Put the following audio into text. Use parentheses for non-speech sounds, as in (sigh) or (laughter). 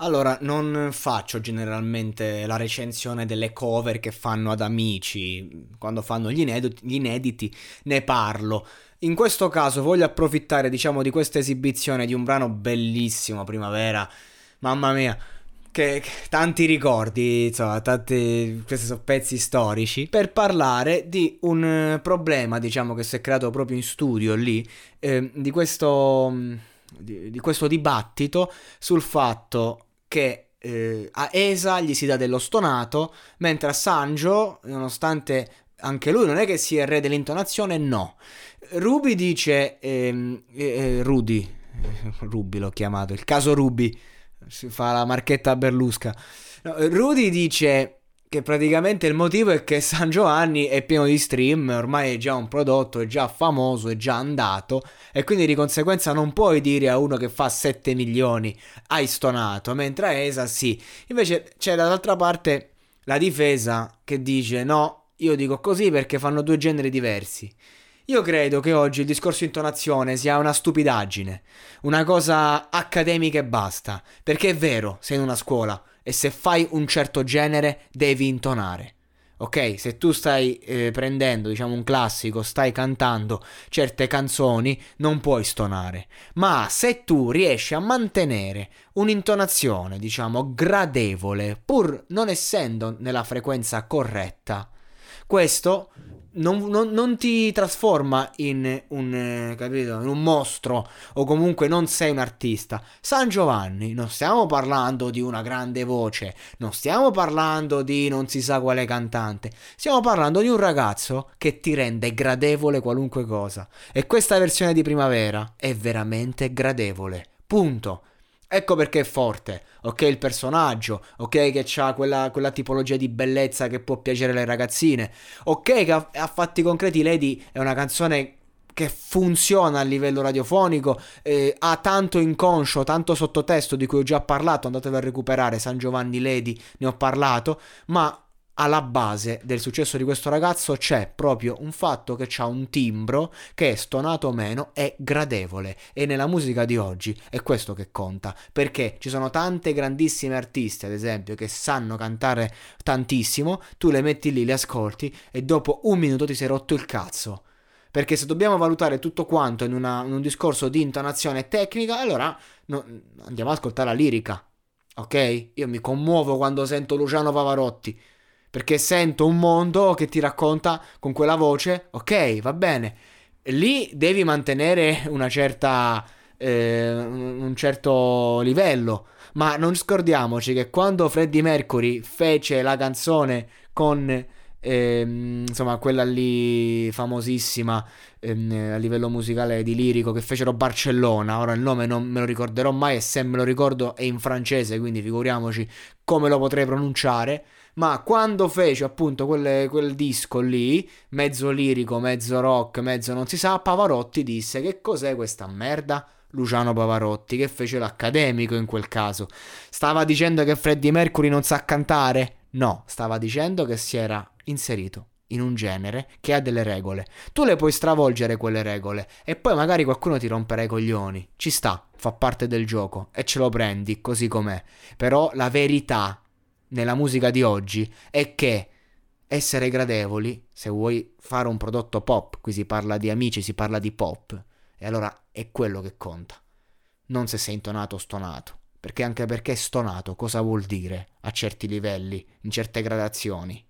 Allora, non faccio generalmente la recensione delle cover che fanno ad amici, quando fanno gli inediti, gli inediti ne parlo. In questo caso voglio approfittare, diciamo, di questa esibizione di un brano bellissimo, Primavera. Mamma mia, che, che tanti ricordi, insomma, tanti, questi sono pezzi storici, per parlare di un eh, problema, diciamo, che si è creato proprio in studio lì, eh, di questo... Di, di questo dibattito sul fatto che eh, a Esa gli si dà dello stonato, mentre a Sanjo, nonostante anche lui non è che sia il re dell'intonazione, no. Ruby dice, ehm, eh, eh, Rudy, (laughs) Ruby l'ho chiamato, il caso Ruby, si fa la marchetta Berlusca. No, Rudy dice che praticamente il motivo è che San Giovanni è pieno di stream, ormai è già un prodotto, è già famoso, è già andato e quindi di conseguenza non puoi dire a uno che fa 7 milioni hai stonato, mentre a ESA sì. Invece c'è dall'altra parte la difesa che dice no, io dico così perché fanno due generi diversi. Io credo che oggi il discorso intonazione sia una stupidaggine, una cosa accademica e basta, perché è vero, sei in una scuola e se fai un certo genere devi intonare. Ok, se tu stai eh, prendendo, diciamo, un classico, stai cantando certe canzoni, non puoi stonare. Ma se tu riesci a mantenere un'intonazione, diciamo, gradevole, pur non essendo nella frequenza corretta, questo non, non, non, ti trasforma in un, eh, capito, in un mostro o comunque non sei un artista. San Giovanni, non stiamo parlando di una grande voce, non stiamo parlando di non si sa quale cantante, stiamo parlando di un ragazzo che ti rende gradevole qualunque cosa. E questa versione di primavera è veramente gradevole. Punto. Ecco perché è forte, ok il personaggio, ok che ha quella, quella, tipologia di bellezza che può piacere alle ragazzine, ok che a, a fatti concreti Lady è una canzone che funziona a livello radiofonico, eh, ha tanto inconscio, tanto sottotesto di cui ho già parlato, andatevi a recuperare San Giovanni Lady, ne ho parlato, ma alla base del successo di questo ragazzo c'è proprio un fatto che ha un timbro che stonato o meno è gradevole. E nella musica di oggi è questo che conta. Perché ci sono tante grandissime artiste ad esempio che sanno cantare tantissimo tu le metti lì le ascolti e dopo un minuto ti sei rotto il cazzo. Perché se dobbiamo valutare tutto quanto in, una, in un discorso di intonazione tecnica allora no, andiamo ad ascoltare la lirica ok? Io mi commuovo quando sento Luciano Pavarotti perché sento un mondo che ti racconta con quella voce, ok, va bene. Lì devi mantenere una certa, eh, un certo livello, ma non scordiamoci che quando Freddie Mercury fece la canzone con ehm, insomma quella lì famosissima ehm, a livello musicale di lirico che fecero Barcellona ora il nome non me lo ricorderò mai e se me lo ricordo è in francese quindi figuriamoci come lo potrei pronunciare ma quando fece appunto quelle, quel disco lì, mezzo lirico, mezzo rock, mezzo non si sa, Pavarotti disse che cos'è questa merda? Luciano Pavarotti, che fece l'accademico in quel caso. Stava dicendo che Freddie Mercury non sa cantare? No, stava dicendo che si era inserito in un genere che ha delle regole. Tu le puoi stravolgere quelle regole e poi magari qualcuno ti romperà i coglioni. Ci sta, fa parte del gioco e ce lo prendi così com'è. Però la verità nella musica di oggi è che essere gradevoli, se vuoi fare un prodotto pop, qui si parla di amici, si parla di pop, e allora è quello che conta, non se sei intonato o stonato, perché anche perché stonato cosa vuol dire a certi livelli, in certe gradazioni?